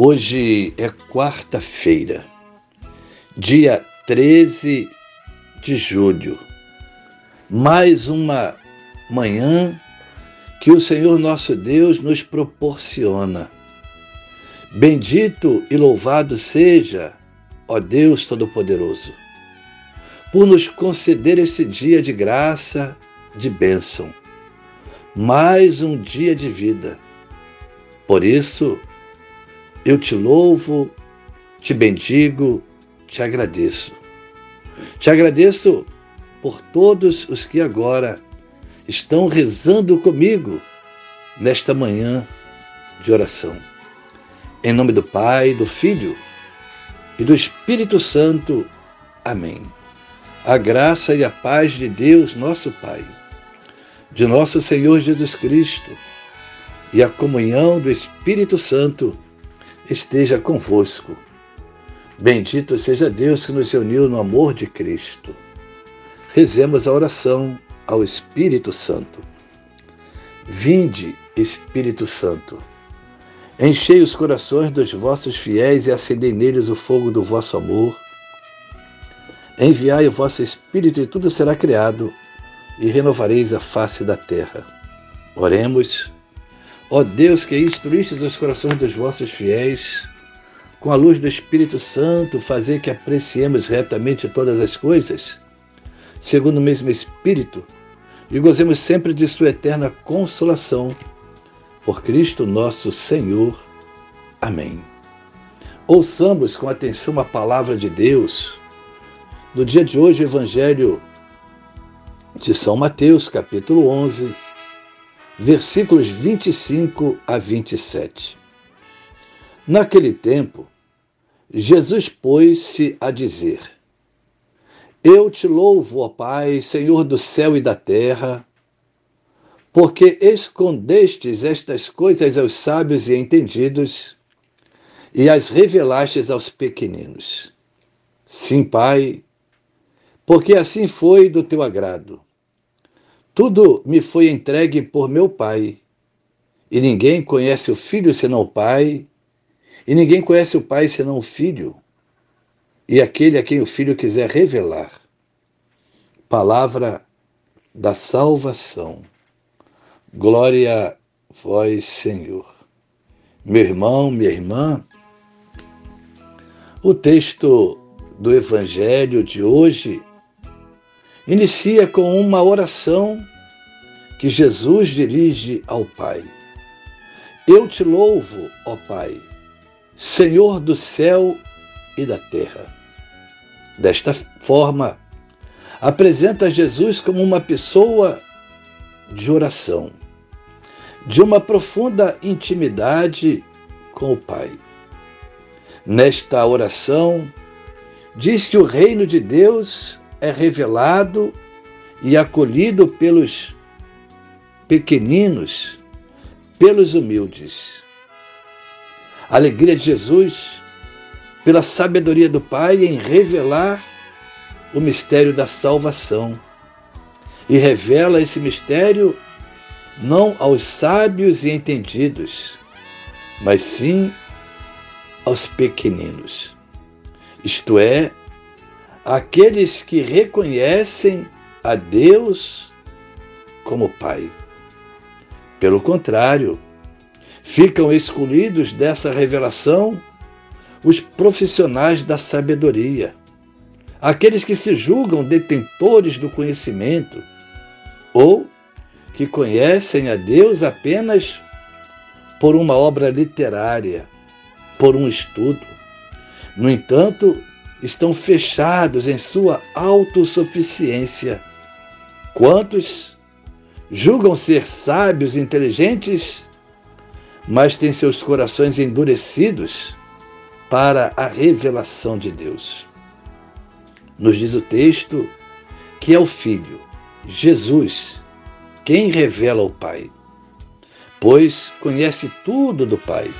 Hoje é quarta-feira, dia 13 de julho. Mais uma manhã que o Senhor nosso Deus nos proporciona. Bendito e louvado seja, ó Deus Todo-Poderoso, por nos conceder esse dia de graça, de bênção. Mais um dia de vida. Por isso, eu te louvo, te bendigo, te agradeço. Te agradeço por todos os que agora estão rezando comigo nesta manhã de oração. Em nome do Pai, do Filho e do Espírito Santo. Amém. A graça e a paz de Deus, nosso Pai, de nosso Senhor Jesus Cristo e a comunhão do Espírito Santo esteja convosco. Bendito seja Deus que nos uniu no amor de Cristo. Rezemos a oração ao Espírito Santo. Vinde, Espírito Santo, enchei os corações dos vossos fiéis e acendei neles o fogo do vosso amor. Enviai o vosso Espírito e tudo será criado, e renovareis a face da terra. Oremos. Ó Deus que instruístes os corações dos vossos fiéis, com a luz do Espírito Santo, fazer que apreciemos retamente todas as coisas, segundo o mesmo Espírito, e gozemos sempre de Sua eterna consolação. Por Cristo nosso Senhor. Amém. Ouçamos com atenção a palavra de Deus. No dia de hoje, o Evangelho de São Mateus, capítulo 11 versículos 25 a 27. Naquele tempo, Jesus pôs-se a dizer: Eu te louvo, ó Pai, Senhor do céu e da terra, porque escondestes estas coisas aos sábios e entendidos e as revelastes aos pequeninos. Sim, Pai, porque assim foi do teu agrado. Tudo me foi entregue por meu Pai. E ninguém conhece o Filho senão o Pai, e ninguém conhece o Pai senão o Filho, e aquele a quem o Filho quiser revelar. Palavra da salvação. Glória a vós, Senhor. Meu irmão, minha irmã, o texto do Evangelho de hoje inicia com uma oração que Jesus dirige ao Pai. Eu te louvo, ó Pai, Senhor do céu e da terra. Desta forma, apresenta Jesus como uma pessoa de oração, de uma profunda intimidade com o Pai. Nesta oração, diz que o reino de Deus é revelado e acolhido pelos pequeninos, pelos humildes. A alegria de Jesus, pela sabedoria do Pai em revelar o mistério da salvação. E revela esse mistério não aos sábios e entendidos, mas sim aos pequeninos. Isto é, aqueles que reconhecem a Deus como Pai. Pelo contrário, ficam excluídos dessa revelação os profissionais da sabedoria, aqueles que se julgam detentores do conhecimento ou que conhecem a Deus apenas por uma obra literária, por um estudo. No entanto, estão fechados em sua autossuficiência. Quantos julgam ser sábios e inteligentes, mas têm seus corações endurecidos para a revelação de Deus. Nos diz o texto que é o Filho, Jesus, quem revela o Pai, pois conhece tudo do Pai.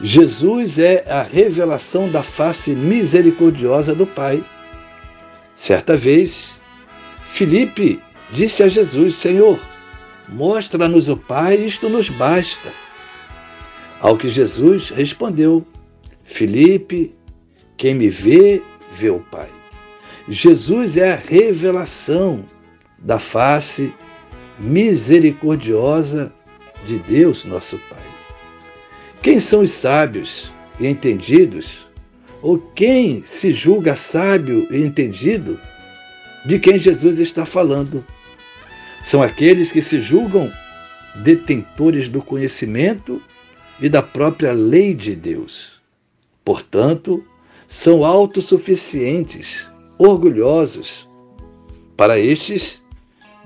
Jesus é a revelação da face misericordiosa do Pai. Certa vez, Filipe disse a Jesus: Senhor, mostra-nos o Pai, isto nos basta. Ao que Jesus respondeu: Filipe, quem me vê, vê o Pai. Jesus é a revelação da face misericordiosa de Deus, nosso Pai. Quem são os sábios e entendidos? Ou quem se julga sábio e entendido? De quem Jesus está falando? São aqueles que se julgam detentores do conhecimento e da própria lei de Deus. Portanto, são autossuficientes, orgulhosos. Para estes,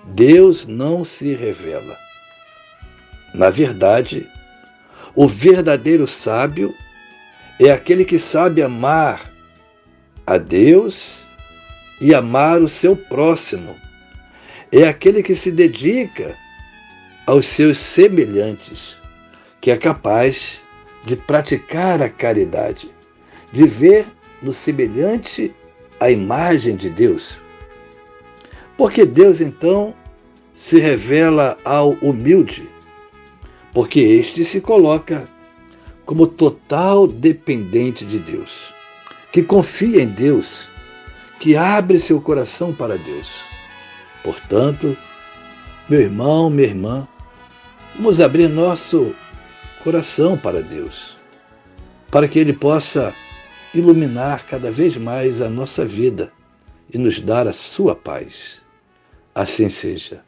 Deus não se revela. Na verdade, o verdadeiro sábio é aquele que sabe amar a Deus e amar o seu próximo. É aquele que se dedica aos seus semelhantes, que é capaz de praticar a caridade, de ver no semelhante a imagem de Deus. Porque Deus então se revela ao humilde, porque este se coloca como total dependente de Deus, que confia em Deus, que abre seu coração para Deus. Portanto, meu irmão, minha irmã, vamos abrir nosso coração para Deus, para que Ele possa iluminar cada vez mais a nossa vida e nos dar a sua paz. Assim seja.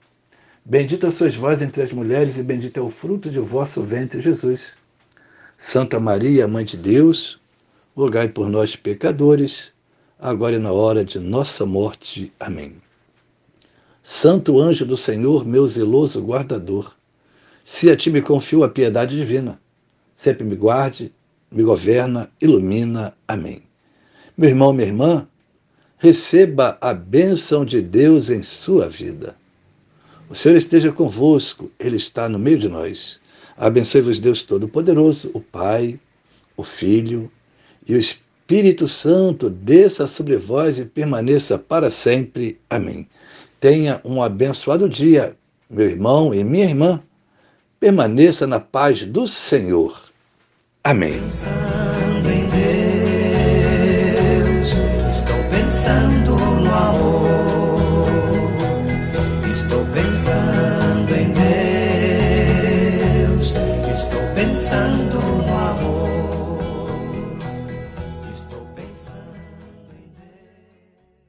Bendita sois vós entre as mulheres, e bendito é o fruto de vosso ventre, Jesus. Santa Maria, Mãe de Deus, rogai por nós, pecadores, agora e na hora de nossa morte. Amém. Santo anjo do Senhor, meu zeloso guardador, se a ti me confio a piedade divina, sempre me guarde, me governa, ilumina. Amém. Meu irmão, minha irmã, receba a bênção de Deus em sua vida. O Senhor esteja convosco, Ele está no meio de nós. Abençoe-vos, Deus Todo-Poderoso, o Pai, o Filho e o Espírito Santo, desça sobre vós e permaneça para sempre. Amém. Tenha um abençoado dia, meu irmão e minha irmã. Permaneça na paz do Senhor. Amém.